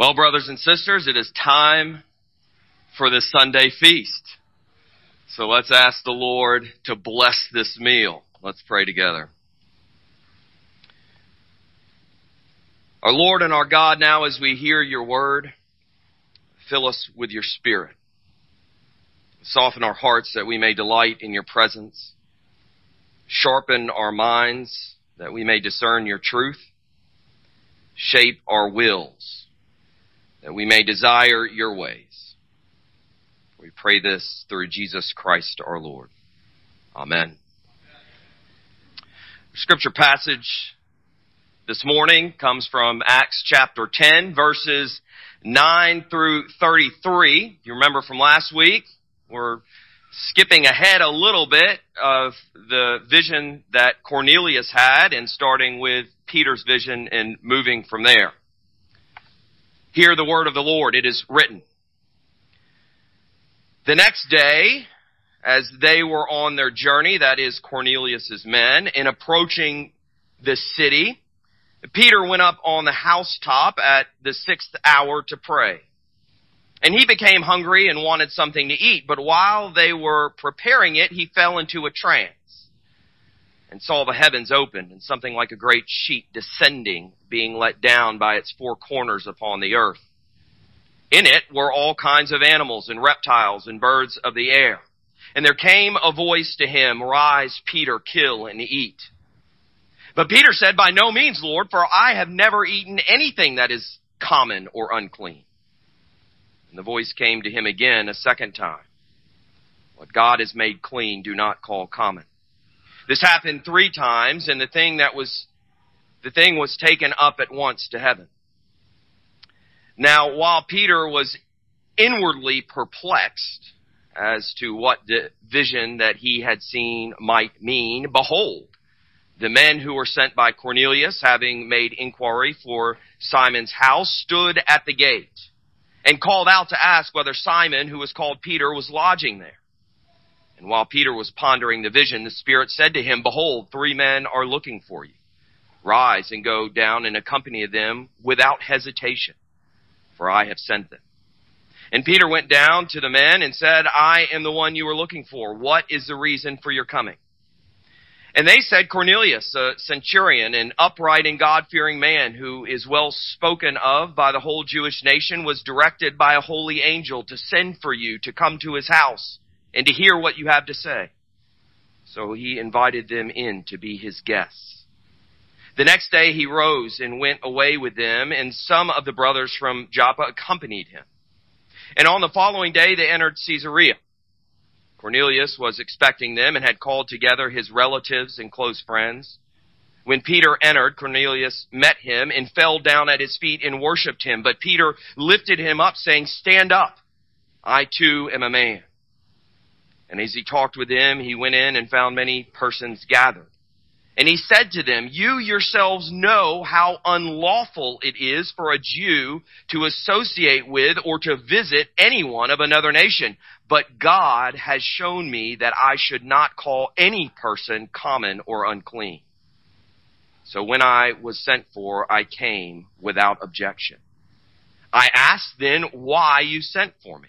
Well, brothers and sisters, it is time for the Sunday feast. So let's ask the Lord to bless this meal. Let's pray together. Our Lord and our God, now as we hear your word, fill us with your spirit. Soften our hearts that we may delight in your presence. Sharpen our minds that we may discern your truth. Shape our wills that we may desire your ways. We pray this through Jesus Christ our Lord. Amen. Scripture passage this morning comes from Acts chapter 10 verses 9 through 33. You remember from last week, we're skipping ahead a little bit of the vision that Cornelius had and starting with Peter's vision and moving from there. Hear the word of the Lord. It is written. The next day, as they were on their journey, that is Cornelius's men, in approaching the city, Peter went up on the housetop at the sixth hour to pray. And he became hungry and wanted something to eat, but while they were preparing it, he fell into a trance and saw the heavens opened and something like a great sheet descending, being let down by its four corners upon the earth. In it were all kinds of animals and reptiles and birds of the air. And there came a voice to him, Rise, Peter, kill and eat. But Peter said, By no means, Lord, for I have never eaten anything that is common or unclean. And the voice came to him again a second time. What God has made clean, do not call common. This happened three times, and the thing that was, the thing was taken up at once to heaven. Now, while Peter was inwardly perplexed as to what the vision that he had seen might mean, behold, the men who were sent by Cornelius, having made inquiry for Simon's house, stood at the gate and called out to ask whether Simon, who was called Peter, was lodging there. And while Peter was pondering the vision, the Spirit said to him, Behold, three men are looking for you. Rise and go down and accompany them without hesitation, for I have sent them. And Peter went down to the men and said, I am the one you are looking for. What is the reason for your coming? And they said, Cornelius, a centurion, an upright and God-fearing man who is well spoken of by the whole Jewish nation, was directed by a holy angel to send for you to come to his house and to hear what you have to say. So he invited them in to be his guests. The next day he rose and went away with them, and some of the brothers from Joppa accompanied him. And on the following day they entered Caesarea. Cornelius was expecting them and had called together his relatives and close friends. When Peter entered, Cornelius met him and fell down at his feet and worshipped him. But Peter lifted him up, saying, Stand up. I too am a man. And as he talked with them, he went in and found many persons gathered. And he said to them, You yourselves know how unlawful it is for a Jew to associate with or to visit anyone of another nation. But God has shown me that I should not call any person common or unclean. So when I was sent for, I came without objection. I asked then why you sent for me.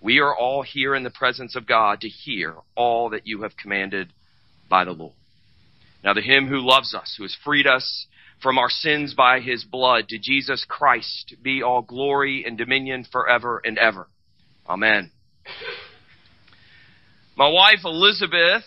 we are all here in the presence of God to hear all that you have commanded by the Lord. Now to him who loves us, who has freed us from our sins by his blood, to Jesus Christ be all glory and dominion forever and ever. Amen. My wife Elizabeth,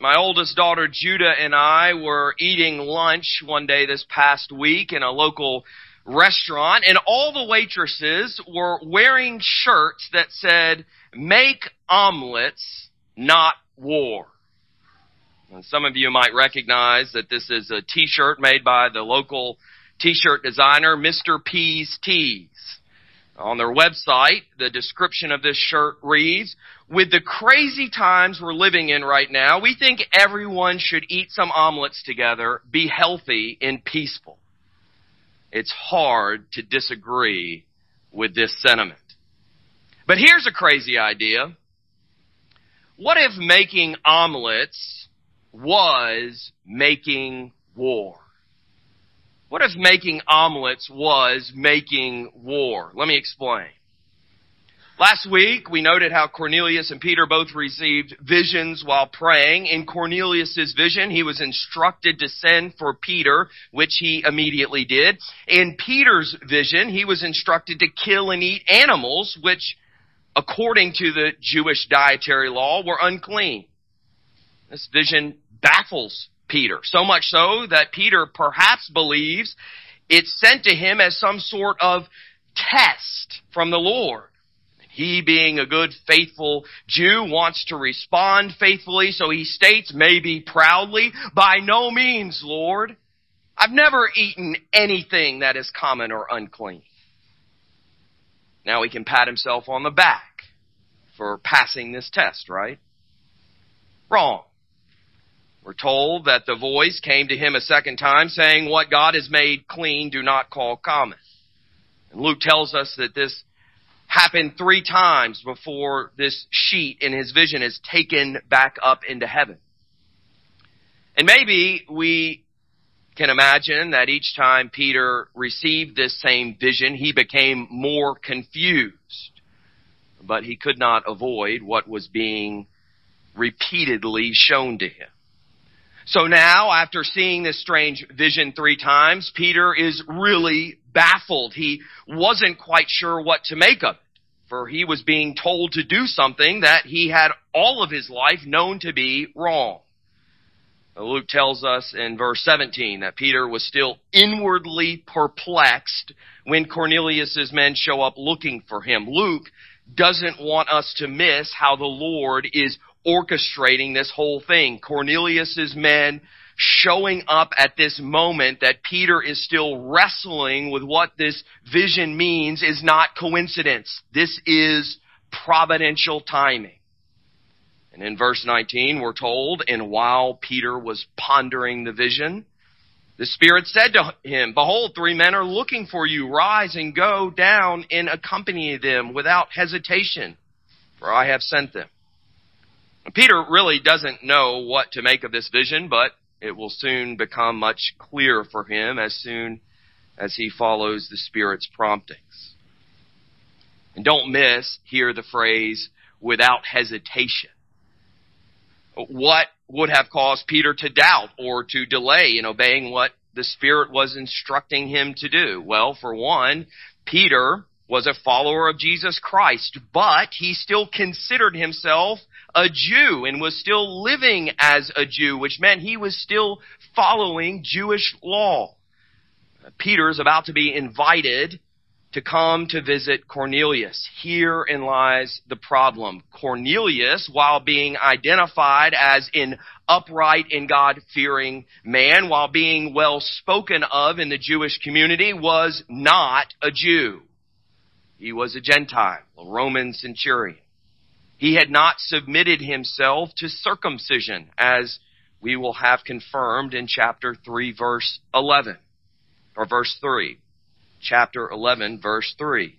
my oldest daughter Judah and I were eating lunch one day this past week in a local restaurant and all the waitresses were wearing shirts that said, make omelets, not war. And some of you might recognize that this is a t-shirt made by the local t-shirt designer, Mr. P's Tees. On their website, the description of this shirt reads, with the crazy times we're living in right now, we think everyone should eat some omelets together, be healthy and peaceful. It's hard to disagree with this sentiment. But here's a crazy idea. What if making omelets was making war? What if making omelets was making war? Let me explain. Last week, we noted how Cornelius and Peter both received visions while praying. In Cornelius' vision, he was instructed to send for Peter, which he immediately did. In Peter's vision, he was instructed to kill and eat animals, which, according to the Jewish dietary law, were unclean. This vision baffles Peter. So much so that Peter perhaps believes it's sent to him as some sort of test from the Lord. He, being a good, faithful Jew, wants to respond faithfully, so he states, maybe proudly, by no means, Lord. I've never eaten anything that is common or unclean. Now he can pat himself on the back for passing this test, right? Wrong. We're told that the voice came to him a second time saying, what God has made clean, do not call common. And Luke tells us that this happened three times before this sheet in his vision is taken back up into heaven. And maybe we can imagine that each time Peter received this same vision, he became more confused. But he could not avoid what was being repeatedly shown to him. So now, after seeing this strange vision three times, Peter is really baffled. He wasn't quite sure what to make of it. For he was being told to do something that he had all of his life known to be wrong. Luke tells us in verse 17 that Peter was still inwardly perplexed when Cornelius's men show up looking for him. Luke doesn't want us to miss how the Lord is orchestrating this whole thing. Cornelius's men showing up at this moment that Peter is still wrestling with what this vision means is not coincidence. This is providential timing. And in verse 19 we're told, and while Peter was pondering the vision, the Spirit said to him, Behold, three men are looking for you. Rise and go down and accompany them without hesitation, for I have sent them. Peter really doesn't know what to make of this vision, but it will soon become much clearer for him as soon as he follows the Spirit's promptings. And don't miss here the phrase, without hesitation. What would have caused Peter to doubt or to delay in obeying what the Spirit was instructing him to do? Well, for one, Peter was a follower of Jesus Christ, but he still considered himself a Jew and was still living as a Jew, which meant he was still following Jewish law. Peter is about to be invited to come to visit Cornelius. Herein lies the problem. Cornelius, while being identified as an upright and God-fearing man, while being well spoken of in the Jewish community, was not a Jew. He was a Gentile, a Roman centurion. He had not submitted himself to circumcision, as we will have confirmed in chapter 3, verse 11, or verse 3. Chapter 11, verse 3.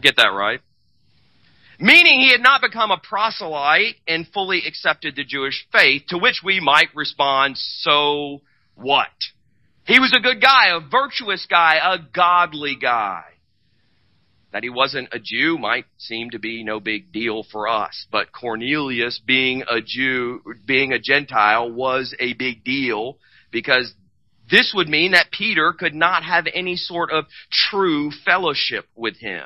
Get that right? Meaning he had not become a proselyte and fully accepted the Jewish faith, to which we might respond, so what? He was a good guy, a virtuous guy, a godly guy. That he wasn't a Jew might seem to be no big deal for us, but Cornelius being a Jew, being a Gentile was a big deal because this would mean that Peter could not have any sort of true fellowship with him.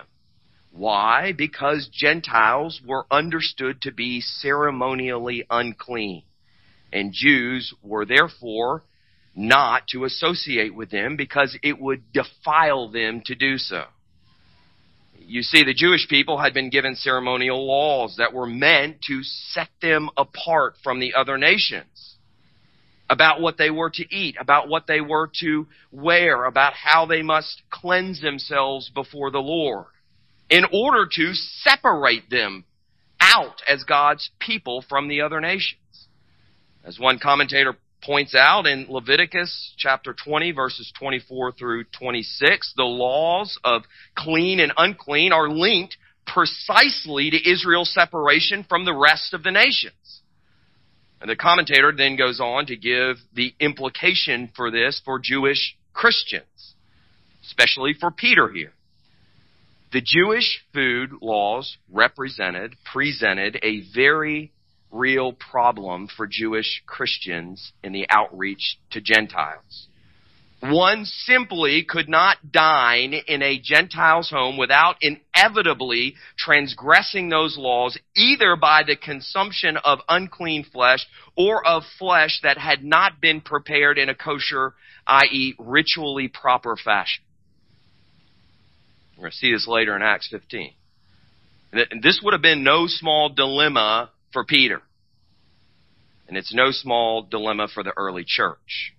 Why? Because Gentiles were understood to be ceremonially unclean. And Jews were therefore not to associate with them because it would defile them to do so. You see, the Jewish people had been given ceremonial laws that were meant to set them apart from the other nations about what they were to eat, about what they were to wear, about how they must cleanse themselves before the Lord. in order to separate them out as God's people from the other nations. As one commentator points out in Leviticus chapter 20 verses 24 through 26, the laws of clean and unclean are linked precisely to Israel's separation from the rest of the nations. And the commentator then goes on to give the implication for this for Jewish Christians, especially for Peter here. The Jewish food laws represented, presented a very real problem for Jewish Christians in the outreach to Gentiles. One simply could not dine in a Gentile's home without inevitably transgressing those laws either by the consumption of unclean flesh or of flesh that had not been prepared in a kosher, i.e. ritually proper fashion. We're going to see this later in Acts 15. And this would have been no small dilemma for Peter. And it's no small dilemma for the early church.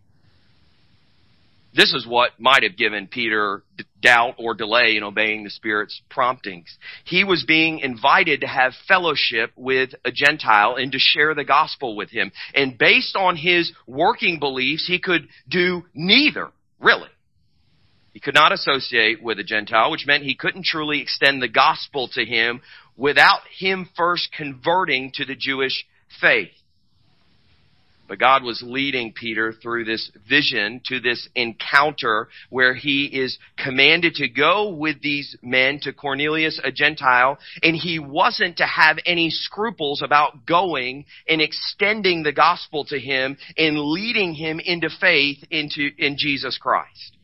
This is what might have given Peter doubt or delay in obeying the Spirit's promptings. He was being invited to have fellowship with a Gentile and to share the gospel with him. And based on his working beliefs, he could do neither, really. He could not associate with a Gentile, which meant he couldn't truly extend the gospel to him without him first converting to the Jewish faith. But God was leading Peter through this vision to this encounter where he is commanded to go with these men to Cornelius, a Gentile, and he wasn't to have any scruples about going and extending the gospel to him and leading him into faith into, in Jesus Christ.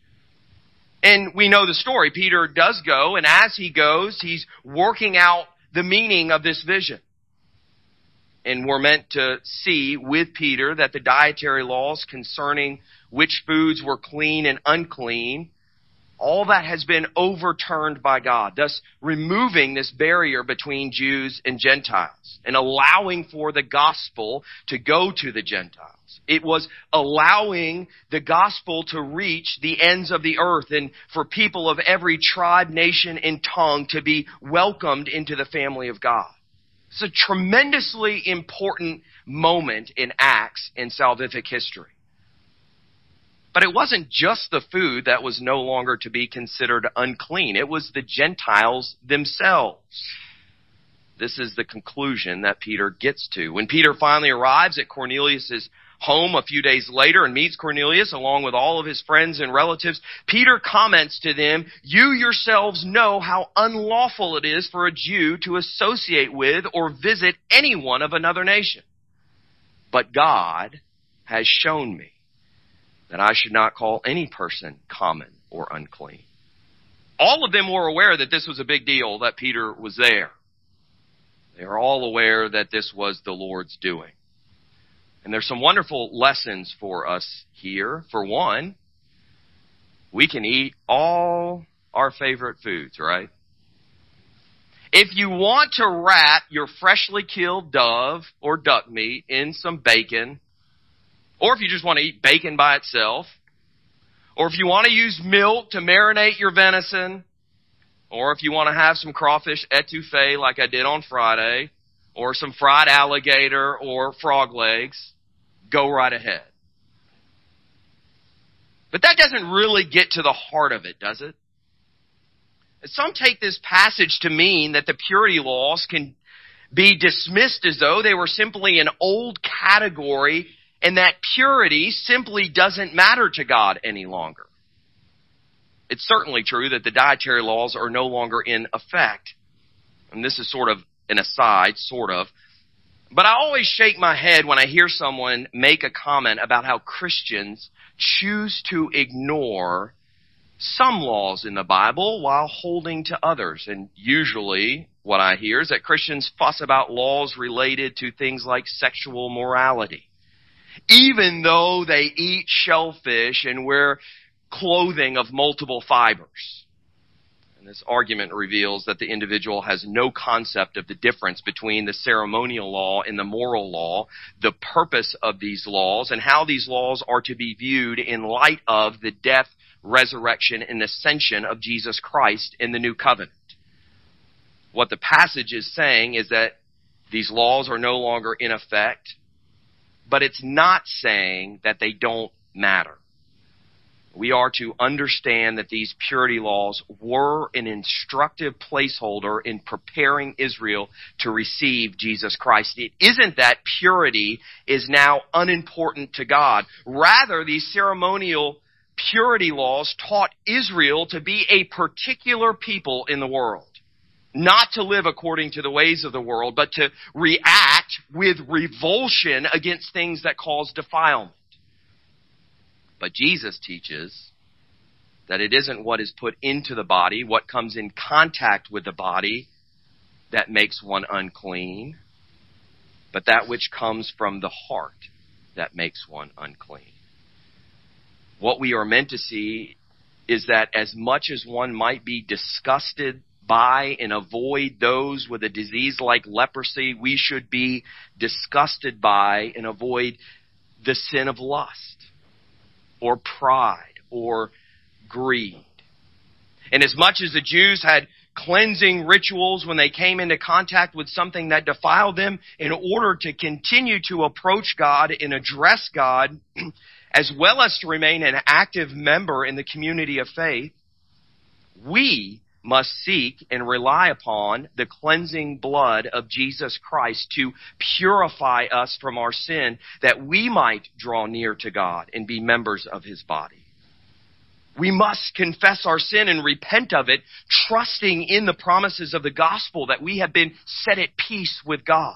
And we know the story. Peter does go, and as he goes, he's working out the meaning of this vision. And we're meant to see with Peter that the dietary laws concerning which foods were clean and unclean, all that has been overturned by God, thus removing this barrier between Jews and Gentiles and allowing for the gospel to go to the Gentiles. It was allowing the gospel to reach the ends of the earth and for people of every tribe, nation, and tongue to be welcomed into the family of God. It's a tremendously important moment in Acts in salvific history. But it wasn't just the food that was no longer to be considered unclean. It was the Gentiles themselves. This is the conclusion that Peter gets to. When Peter finally arrives at Cornelius' home a few days later and meets Cornelius along with all of his friends and relatives, Peter comments to them, You yourselves know how unlawful it is for a Jew to associate with or visit anyone of another nation. But God has shown me that I should not call any person common or unclean. All of them were aware that this was a big deal that Peter was there. They are all aware that this was the Lord's doing. And there's some wonderful lessons for us here. For one, we can eat all our favorite foods, right? If you want to wrap your freshly killed dove or duck meat in some bacon, or if you just want to eat bacon by itself, or if you want to use milk to marinate your venison, or if you want to have some crawfish etouffee like I did on Friday, or some fried alligator or frog legs, go right ahead. But that doesn't really get to the heart of it, does it? Some take this passage to mean that the purity laws can be dismissed as though they were simply an old category and that purity simply doesn't matter to God any longer. It's certainly true that the dietary laws are no longer in effect. And this is sort of an aside, sort of. But I always shake my head when I hear someone make a comment about how Christians choose to ignore some laws in the Bible while holding to others. And usually what I hear is that Christians fuss about laws related to things like sexual morality. Even though they eat shellfish and wear clothing of multiple fibers. And this argument reveals that the individual has no concept of the difference between the ceremonial law and the moral law, the purpose of these laws, and how these laws are to be viewed in light of the death, resurrection, and ascension of Jesus Christ in the new covenant. What the passage is saying is that these laws are no longer in effect, but it's not saying that they don't matter. We are to understand that these purity laws were an instructive placeholder in preparing Israel to receive Jesus Christ. It isn't that purity is now unimportant to God. Rather, these ceremonial purity laws taught Israel to be a particular people in the world. Not to live according to the ways of the world, but to react with revulsion against things that cause defilement. But Jesus teaches that it isn't what is put into the body, what comes in contact with the body, that makes one unclean, but that which comes from the heart that makes one unclean. What we are meant to see is that as much as one might be disgusted by and avoid those with a disease like leprosy, we should be disgusted by and avoid the sin of lust or pride or greed. And as much as the Jews had cleansing rituals when they came into contact with something that defiled them in order to continue to approach God and address God, as well as to remain an active member in the community of faith, we must seek and rely upon the cleansing blood of Jesus Christ to purify us from our sin that we might draw near to God and be members of His body. We must confess our sin and repent of it, trusting in the promises of the gospel that we have been set at peace with God.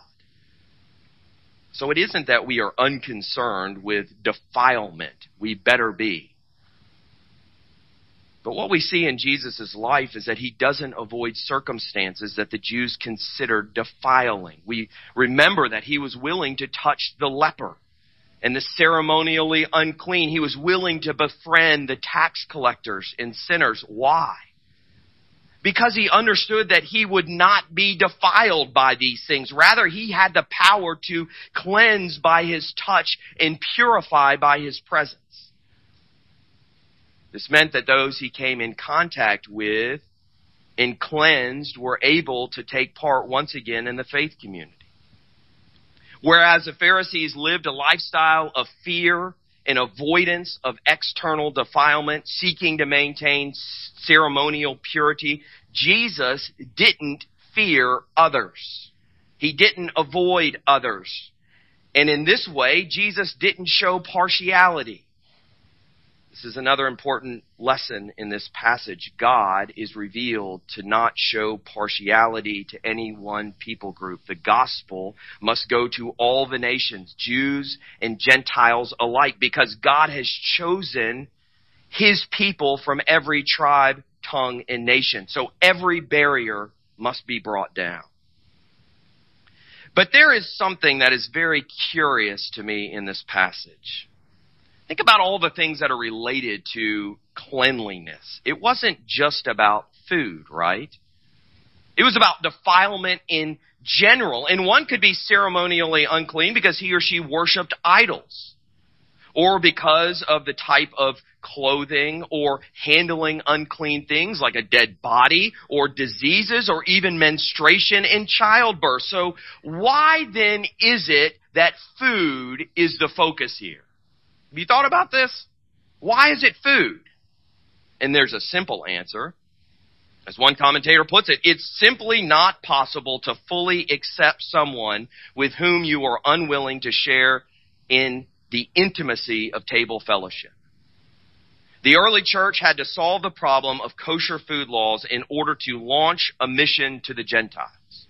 So it isn't that we are unconcerned with defilement. We better be. But what we see in Jesus' life is that he doesn't avoid circumstances that the Jews considered defiling. We remember that he was willing to touch the leper and the ceremonially unclean. He was willing to befriend the tax collectors and sinners. Why? Because he understood that he would not be defiled by these things. Rather, he had the power to cleanse by his touch and purify by his presence. This meant that those he came in contact with and cleansed were able to take part once again in the faith community. Whereas the Pharisees lived a lifestyle of fear and avoidance of external defilement, seeking to maintain ceremonial purity, Jesus didn't fear others. He didn't avoid others. And in this way, Jesus didn't show partiality. This is another important lesson in this passage. God is revealed to not show partiality to any one people group. The gospel must go to all the nations, Jews and Gentiles alike, because God has chosen his people from every tribe, tongue, and nation. So every barrier must be brought down. But there is something that is very curious to me in this passage. Think about all the things that are related to cleanliness. It wasn't just about food, right? It was about defilement in general. And one could be ceremonially unclean because he or she worshiped idols. Or because of the type of clothing or handling unclean things like a dead body or diseases or even menstruation and childbirth. So why then is it that food is the focus here? Have you thought about this? Why is it food? And there's a simple answer. As one commentator puts it, it's simply not possible to fully accept someone with whom you are unwilling to share in the intimacy of table fellowship. The early church had to solve the problem of kosher food laws in order to launch a mission to the Gentiles.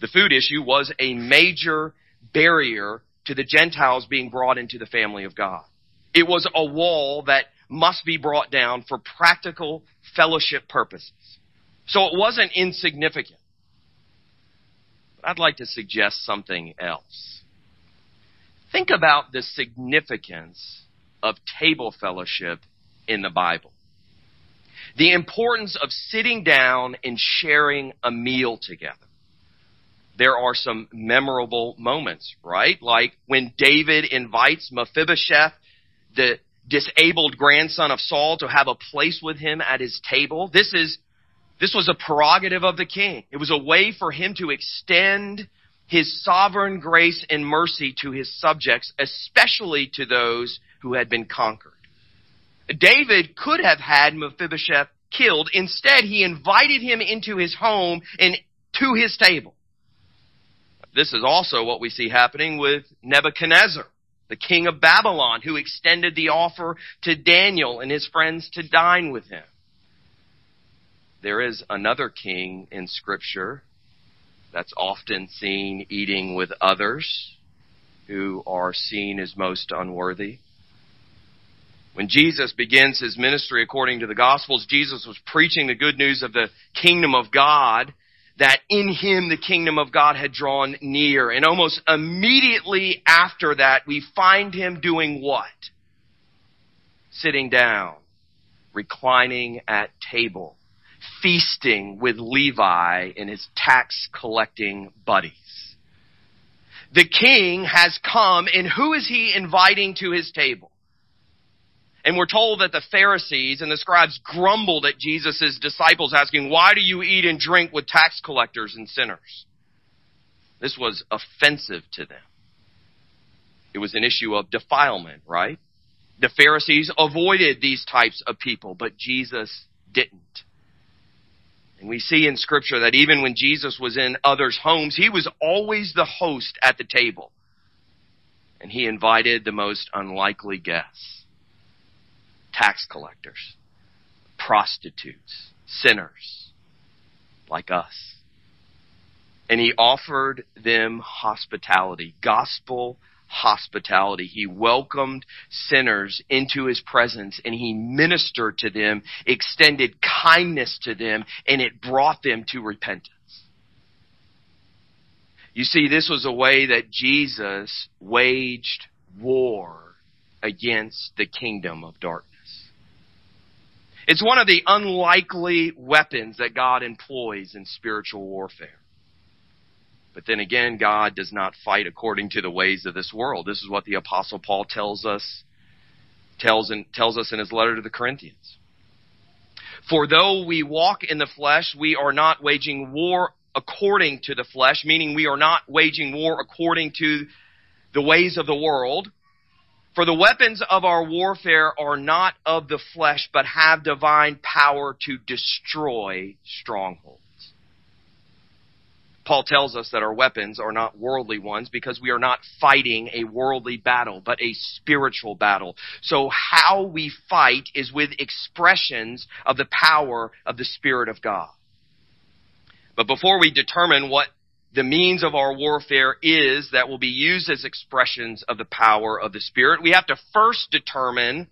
The food issue was a major barrier to the Gentiles being brought into the family of God. It was a wall that must be brought down for practical fellowship purposes. So it wasn't insignificant. But I'd like to suggest something else. Think about the significance of table fellowship in the Bible. The importance of sitting down and sharing a meal together there are some memorable moments, right? Like when David invites Mephibosheth, the disabled grandson of Saul, to have a place with him at his table. This is This was a prerogative of the king. It was a way for him to extend his sovereign grace and mercy to his subjects, especially to those who had been conquered. David could have had Mephibosheth killed. Instead, he invited him into his home and to his table. This is also what we see happening with Nebuchadnezzar, the king of Babylon, who extended the offer to Daniel and his friends to dine with him. There is another king in scripture that's often seen eating with others who are seen as most unworthy. When Jesus begins his ministry according to the Gospels, Jesus was preaching the good news of the kingdom of God that in him the kingdom of God had drawn near. And almost immediately after that, we find him doing what? Sitting down, reclining at table, feasting with Levi and his tax collecting buddies. The king has come and who is he inviting to his table? And we're told that the Pharisees and the scribes grumbled at Jesus' disciples asking, why do you eat and drink with tax collectors and sinners? This was offensive to them. It was an issue of defilement, right? The Pharisees avoided these types of people, but Jesus didn't. And we see in scripture that even when Jesus was in others' homes, he was always the host at the table. And he invited the most unlikely guests tax collectors, prostitutes, sinners like us. And he offered them hospitality, gospel hospitality. He welcomed sinners into his presence and he ministered to them, extended kindness to them, and it brought them to repentance. You see, this was a way that Jesus waged war against the kingdom of darkness. It's one of the unlikely weapons that God employs in spiritual warfare. But then again, God does not fight according to the ways of this world. This is what the apostle Paul tells us, tells, in, tells us in his letter to the Corinthians. For though we walk in the flesh, we are not waging war according to the flesh, meaning we are not waging war according to the ways of the world. For the weapons of our warfare are not of the flesh, but have divine power to destroy strongholds. Paul tells us that our weapons are not worldly ones because we are not fighting a worldly battle, but a spiritual battle. So how we fight is with expressions of the power of the Spirit of God. But before we determine what the means of our warfare is that will be used as expressions of the power of the Spirit, we have to first determine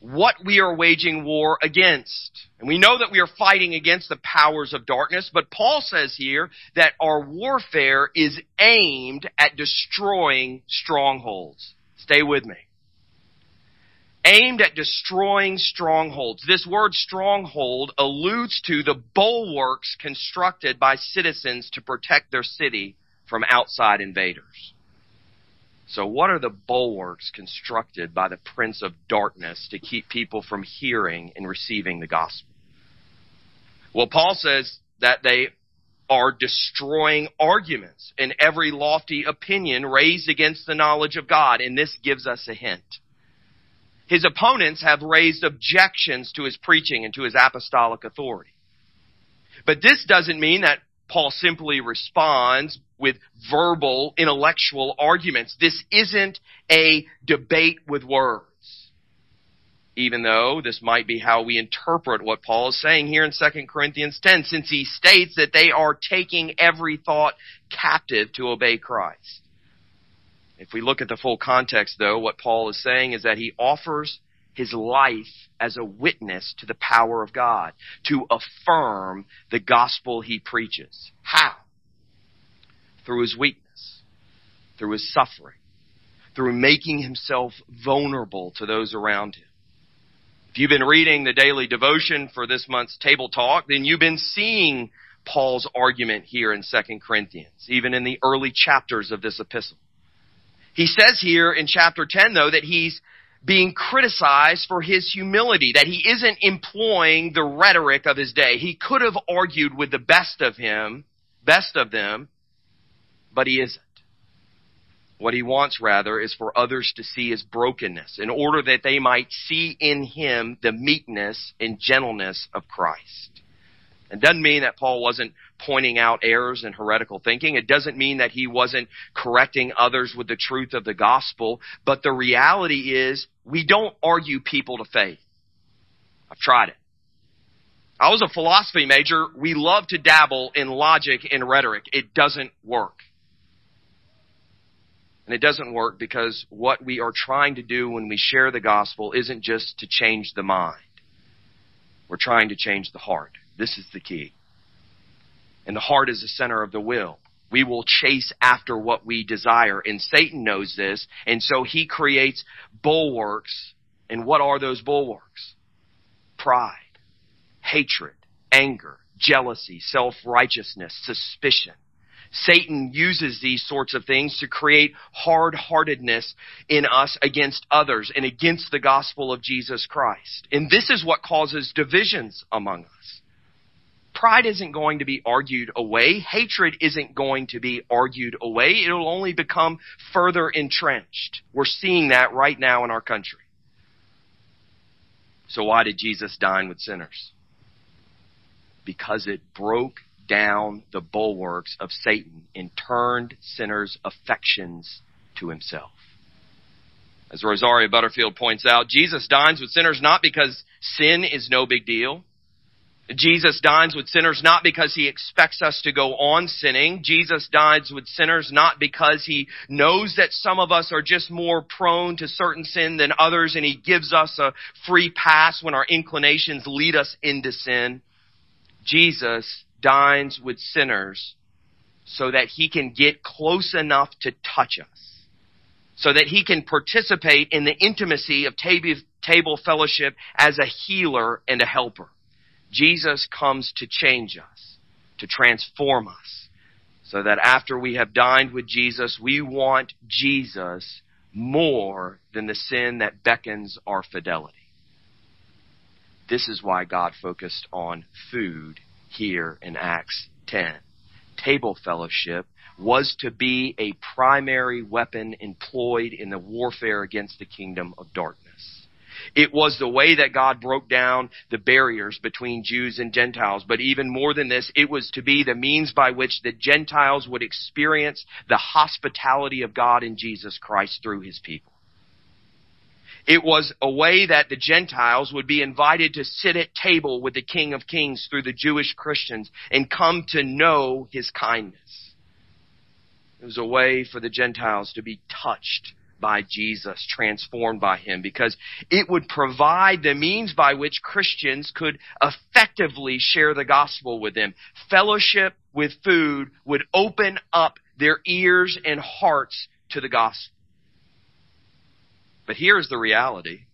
what we are waging war against. And we know that we are fighting against the powers of darkness, but Paul says here that our warfare is aimed at destroying strongholds. Stay with me aimed at destroying strongholds. This word stronghold alludes to the bulwarks constructed by citizens to protect their city from outside invaders. So what are the bulwarks constructed by the prince of darkness to keep people from hearing and receiving the gospel? Well, Paul says that they are destroying arguments and every lofty opinion raised against the knowledge of God, and this gives us a hint. His opponents have raised objections to his preaching and to his apostolic authority. But this doesn't mean that Paul simply responds with verbal, intellectual arguments. This isn't a debate with words. Even though this might be how we interpret what Paul is saying here in 2 Corinthians 10, since he states that they are taking every thought captive to obey Christ. If we look at the full context, though, what Paul is saying is that he offers his life as a witness to the power of God, to affirm the gospel he preaches. How? Through his weakness, through his suffering, through making himself vulnerable to those around him. If you've been reading the daily devotion for this month's table talk, then you've been seeing Paul's argument here in 2 Corinthians, even in the early chapters of this epistle. He says here in chapter 10 though that he's being criticized for his humility, that he isn't employing the rhetoric of his day. He could have argued with the best of him, best of them, but he isn't. What he wants rather is for others to see his brokenness in order that they might see in him the meekness and gentleness of Christ. It doesn't mean that Paul wasn't pointing out errors in heretical thinking. It doesn't mean that he wasn't correcting others with the truth of the gospel. But the reality is we don't argue people to faith. I've tried it. I was a philosophy major. We love to dabble in logic and rhetoric. It doesn't work. And it doesn't work because what we are trying to do when we share the gospel isn't just to change the mind. We're trying to change the heart. This is the key. And the heart is the center of the will. We will chase after what we desire. And Satan knows this. And so he creates bulwarks. And what are those bulwarks? Pride, hatred, anger, jealousy, self-righteousness, suspicion. Satan uses these sorts of things to create hard-heartedness in us against others and against the gospel of Jesus Christ. And this is what causes divisions among us. Pride isn't going to be argued away. Hatred isn't going to be argued away. It'll only become further entrenched. We're seeing that right now in our country. So why did Jesus dine with sinners? Because it broke down the bulwarks of Satan and turned sinners' affections to himself. As Rosaria Butterfield points out, Jesus dines with sinners not because sin is no big deal, Jesus dines with sinners not because he expects us to go on sinning. Jesus dines with sinners not because he knows that some of us are just more prone to certain sin than others and he gives us a free pass when our inclinations lead us into sin. Jesus dines with sinners so that he can get close enough to touch us. So that he can participate in the intimacy of table fellowship as a healer and a helper. Jesus comes to change us, to transform us, so that after we have dined with Jesus, we want Jesus more than the sin that beckons our fidelity. This is why God focused on food here in Acts 10. Table fellowship was to be a primary weapon employed in the warfare against the kingdom of darkness. It was the way that God broke down the barriers between Jews and Gentiles. But even more than this, it was to be the means by which the Gentiles would experience the hospitality of God in Jesus Christ through his people. It was a way that the Gentiles would be invited to sit at table with the King of Kings through the Jewish Christians and come to know his kindness. It was a way for the Gentiles to be touched by Jesus, transformed by Him, because it would provide the means by which Christians could effectively share the gospel with them. Fellowship with food would open up their ears and hearts to the gospel. But here's the reality.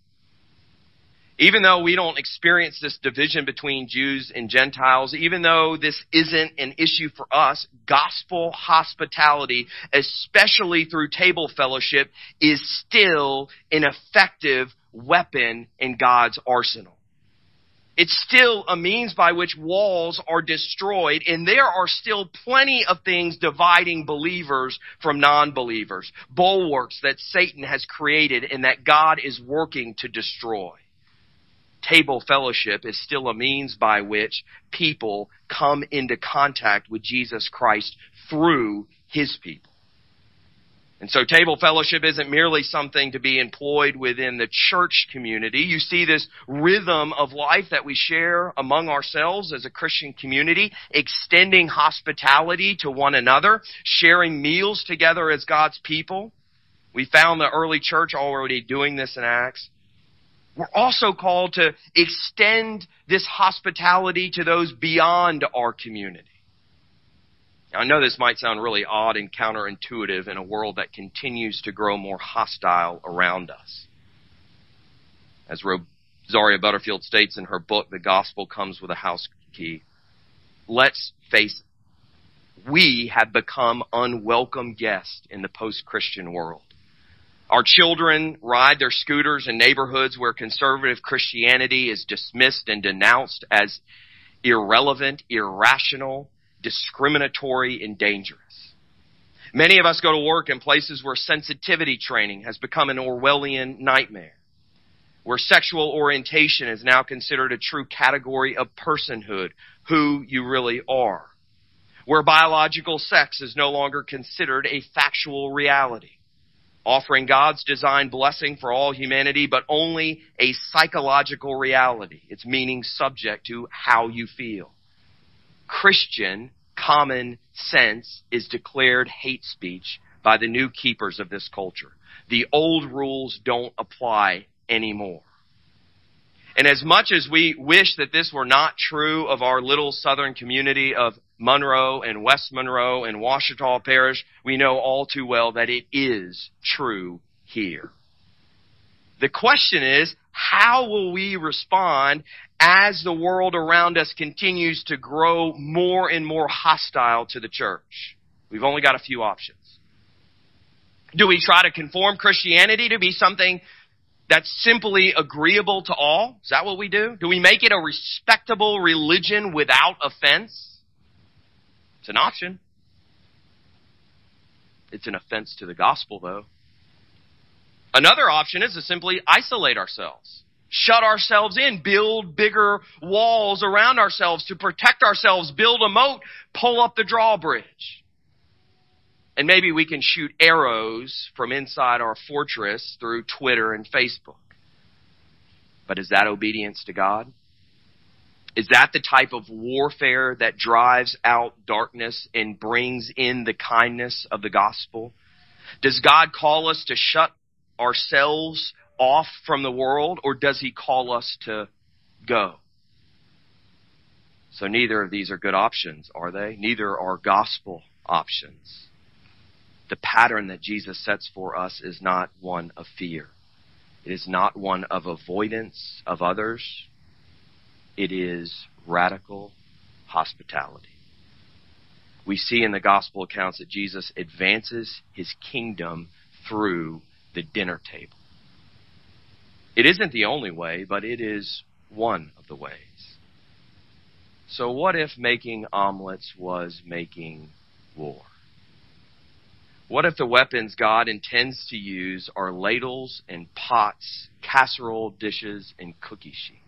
Even though we don't experience this division between Jews and Gentiles, even though this isn't an issue for us, gospel hospitality, especially through table fellowship, is still an effective weapon in God's arsenal. It's still a means by which walls are destroyed, and there are still plenty of things dividing believers from non-believers. Bulwarks that Satan has created and that God is working to destroy table fellowship is still a means by which people come into contact with Jesus Christ through his people. And so table fellowship isn't merely something to be employed within the church community. You see this rhythm of life that we share among ourselves as a Christian community, extending hospitality to one another, sharing meals together as God's people. We found the early church already doing this in Acts. We're also called to extend this hospitality to those beyond our community. Now, I know this might sound really odd and counterintuitive in a world that continues to grow more hostile around us. As Rosaria Butterfield states in her book, The Gospel Comes with a House Key, let's face it, we have become unwelcome guests in the post Christian world. Our children ride their scooters in neighborhoods where conservative Christianity is dismissed and denounced as irrelevant, irrational, discriminatory, and dangerous. Many of us go to work in places where sensitivity training has become an Orwellian nightmare, where sexual orientation is now considered a true category of personhood, who you really are, where biological sex is no longer considered a factual reality, offering God's design blessing for all humanity, but only a psychological reality, its meaning subject to how you feel. Christian common sense is declared hate speech by the new keepers of this culture. The old rules don't apply anymore. And as much as we wish that this were not true of our little southern community of Monroe and West Monroe and Ouachita Parish, we know all too well that it is true here. The question is, how will we respond as the world around us continues to grow more and more hostile to the church? We've only got a few options. Do we try to conform Christianity to be something that's simply agreeable to all? Is that what we do? Do we make it a respectable religion without offense? It's an option. It's an offense to the gospel, though. Another option is to simply isolate ourselves. Shut ourselves in, build bigger walls around ourselves to protect ourselves, build a moat, pull up the drawbridge. And maybe we can shoot arrows from inside our fortress through Twitter and Facebook. But is that obedience to God? Is that the type of warfare that drives out darkness and brings in the kindness of the gospel? Does God call us to shut ourselves off from the world, or does he call us to go? So neither of these are good options, are they? Neither are gospel options. The pattern that Jesus sets for us is not one of fear. It is not one of avoidance of others. It is radical hospitality. We see in the gospel accounts that Jesus advances his kingdom through the dinner table. It isn't the only way, but it is one of the ways. So, what if making omelets was making war? What if the weapons God intends to use are ladles and pots, casserole dishes, and cookie sheets?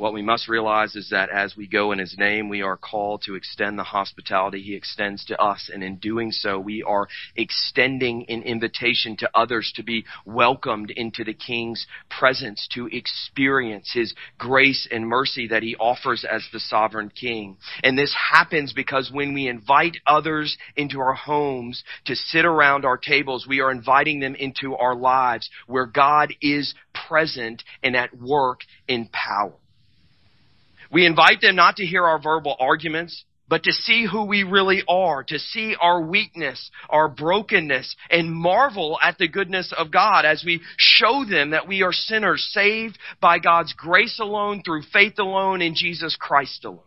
What we must realize is that as we go in His name, we are called to extend the hospitality He extends to us. And in doing so, we are extending an invitation to others to be welcomed into the King's presence, to experience His grace and mercy that He offers as the sovereign King. And this happens because when we invite others into our homes to sit around our tables, we are inviting them into our lives where God is present and at work in power. We invite them not to hear our verbal arguments, but to see who we really are, to see our weakness, our brokenness, and marvel at the goodness of God as we show them that we are sinners saved by God's grace alone, through faith alone, in Jesus Christ alone.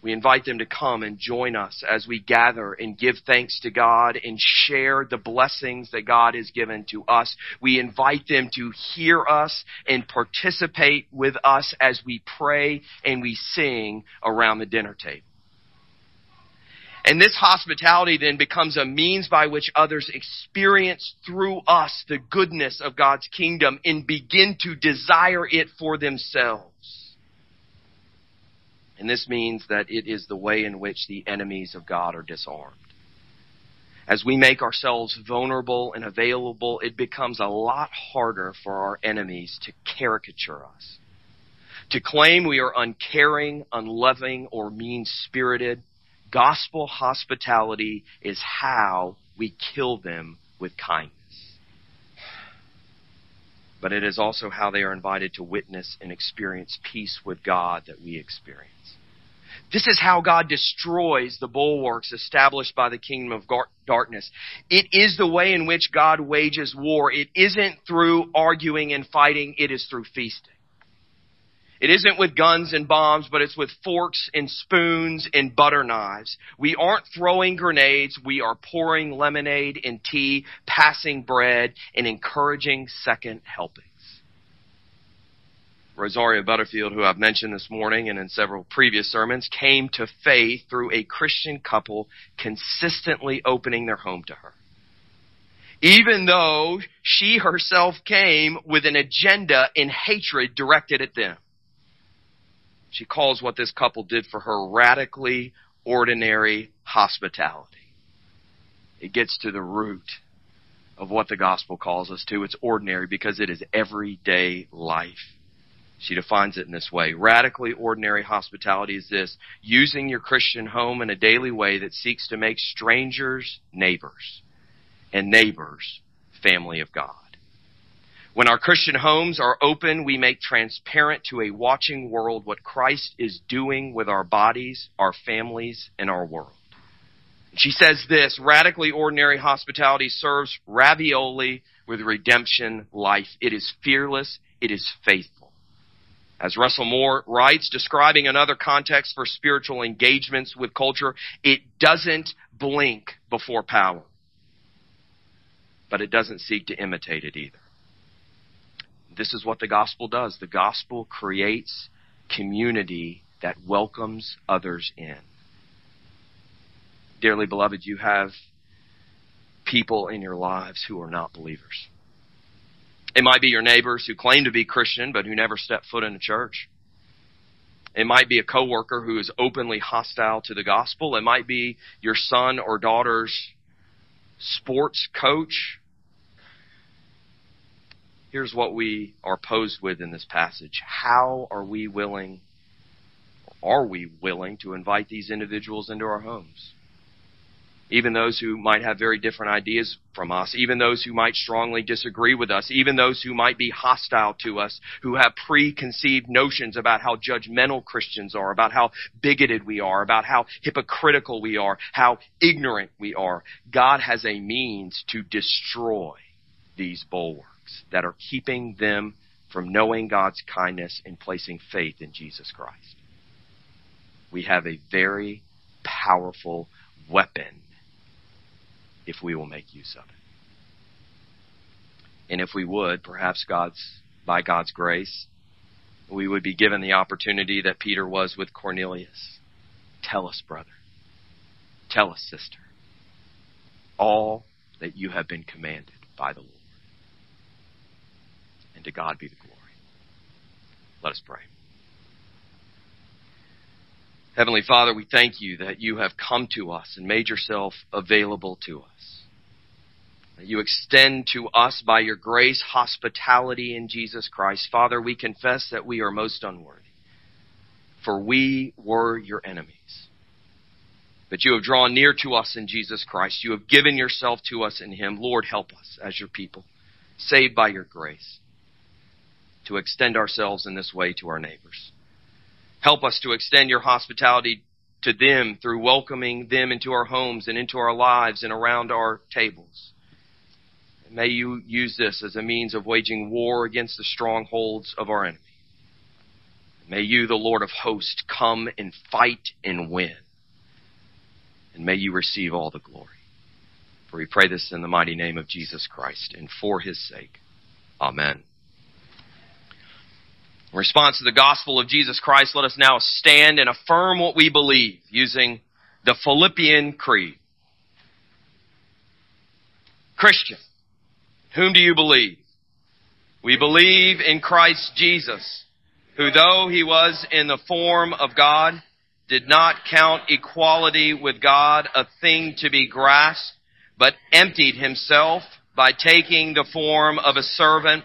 We invite them to come and join us as we gather and give thanks to God and share the blessings that God has given to us. We invite them to hear us and participate with us as we pray and we sing around the dinner table. And this hospitality then becomes a means by which others experience through us the goodness of God's kingdom and begin to desire it for themselves. And this means that it is the way in which the enemies of God are disarmed. As we make ourselves vulnerable and available, it becomes a lot harder for our enemies to caricature us. To claim we are uncaring, unloving, or mean spirited, gospel hospitality is how we kill them with kindness. But it is also how they are invited to witness and experience peace with God that we experience. This is how God destroys the bulwarks established by the kingdom of darkness. It is the way in which God wages war. It isn't through arguing and fighting, it is through feasting. It isn't with guns and bombs, but it's with forks and spoons and butter knives. We aren't throwing grenades. We are pouring lemonade and tea, passing bread, and encouraging second helpings. Rosaria Butterfield, who I've mentioned this morning and in several previous sermons, came to faith through a Christian couple consistently opening their home to her. Even though she herself came with an agenda in hatred directed at them. She calls what this couple did for her radically ordinary hospitality. It gets to the root of what the gospel calls us to. It's ordinary because it is everyday life. She defines it in this way. Radically ordinary hospitality is this using your Christian home in a daily way that seeks to make strangers neighbors and neighbors family of God. When our Christian homes are open, we make transparent to a watching world what Christ is doing with our bodies, our families, and our world. She says this radically ordinary hospitality serves ravioli with redemption life. It is fearless, it is faithful. As Russell Moore writes, describing another context for spiritual engagements with culture, it doesn't blink before power, but it doesn't seek to imitate it either. This is what the gospel does. The gospel creates community that welcomes others in. Dearly beloved, you have people in your lives who are not believers. It might be your neighbors who claim to be Christian but who never step foot in a church. It might be a coworker who is openly hostile to the gospel. It might be your son or daughter's sports coach here's what we are posed with in this passage. How are we willing, are we willing to invite these individuals into our homes? Even those who might have very different ideas from us, even those who might strongly disagree with us, even those who might be hostile to us, who have preconceived notions about how judgmental Christians are, about how bigoted we are, about how hypocritical we are, how ignorant we are. God has a means to destroy these bulwarks that are keeping them from knowing God's kindness and placing faith in Jesus Christ. We have a very powerful weapon if we will make use of it. And if we would, perhaps God's, by God's grace, we would be given the opportunity that Peter was with Cornelius. Tell us, brother. Tell us, sister. All that you have been commanded by the Lord and to God be the glory. Let us pray. Heavenly Father, we thank you that you have come to us and made yourself available to us. That you extend to us by your grace hospitality in Jesus Christ. Father, we confess that we are most unworthy, for we were your enemies. But you have drawn near to us in Jesus Christ. You have given yourself to us in him. Lord, help us as your people, saved by your grace to extend ourselves in this way to our neighbors. Help us to extend your hospitality to them through welcoming them into our homes and into our lives and around our tables. May you use this as a means of waging war against the strongholds of our enemy. May you, the Lord of hosts, come and fight and win. And may you receive all the glory. For we pray this in the mighty name of Jesus Christ and for his sake. Amen. In response to the gospel of Jesus Christ, let us now stand and affirm what we believe using the Philippian Creed. Christian, whom do you believe? We believe in Christ Jesus, who though he was in the form of God, did not count equality with God a thing to be grasped, but emptied himself by taking the form of a servant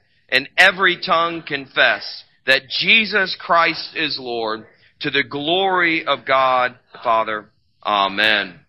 and every tongue confess that Jesus Christ is Lord to the glory of God the Father. Amen.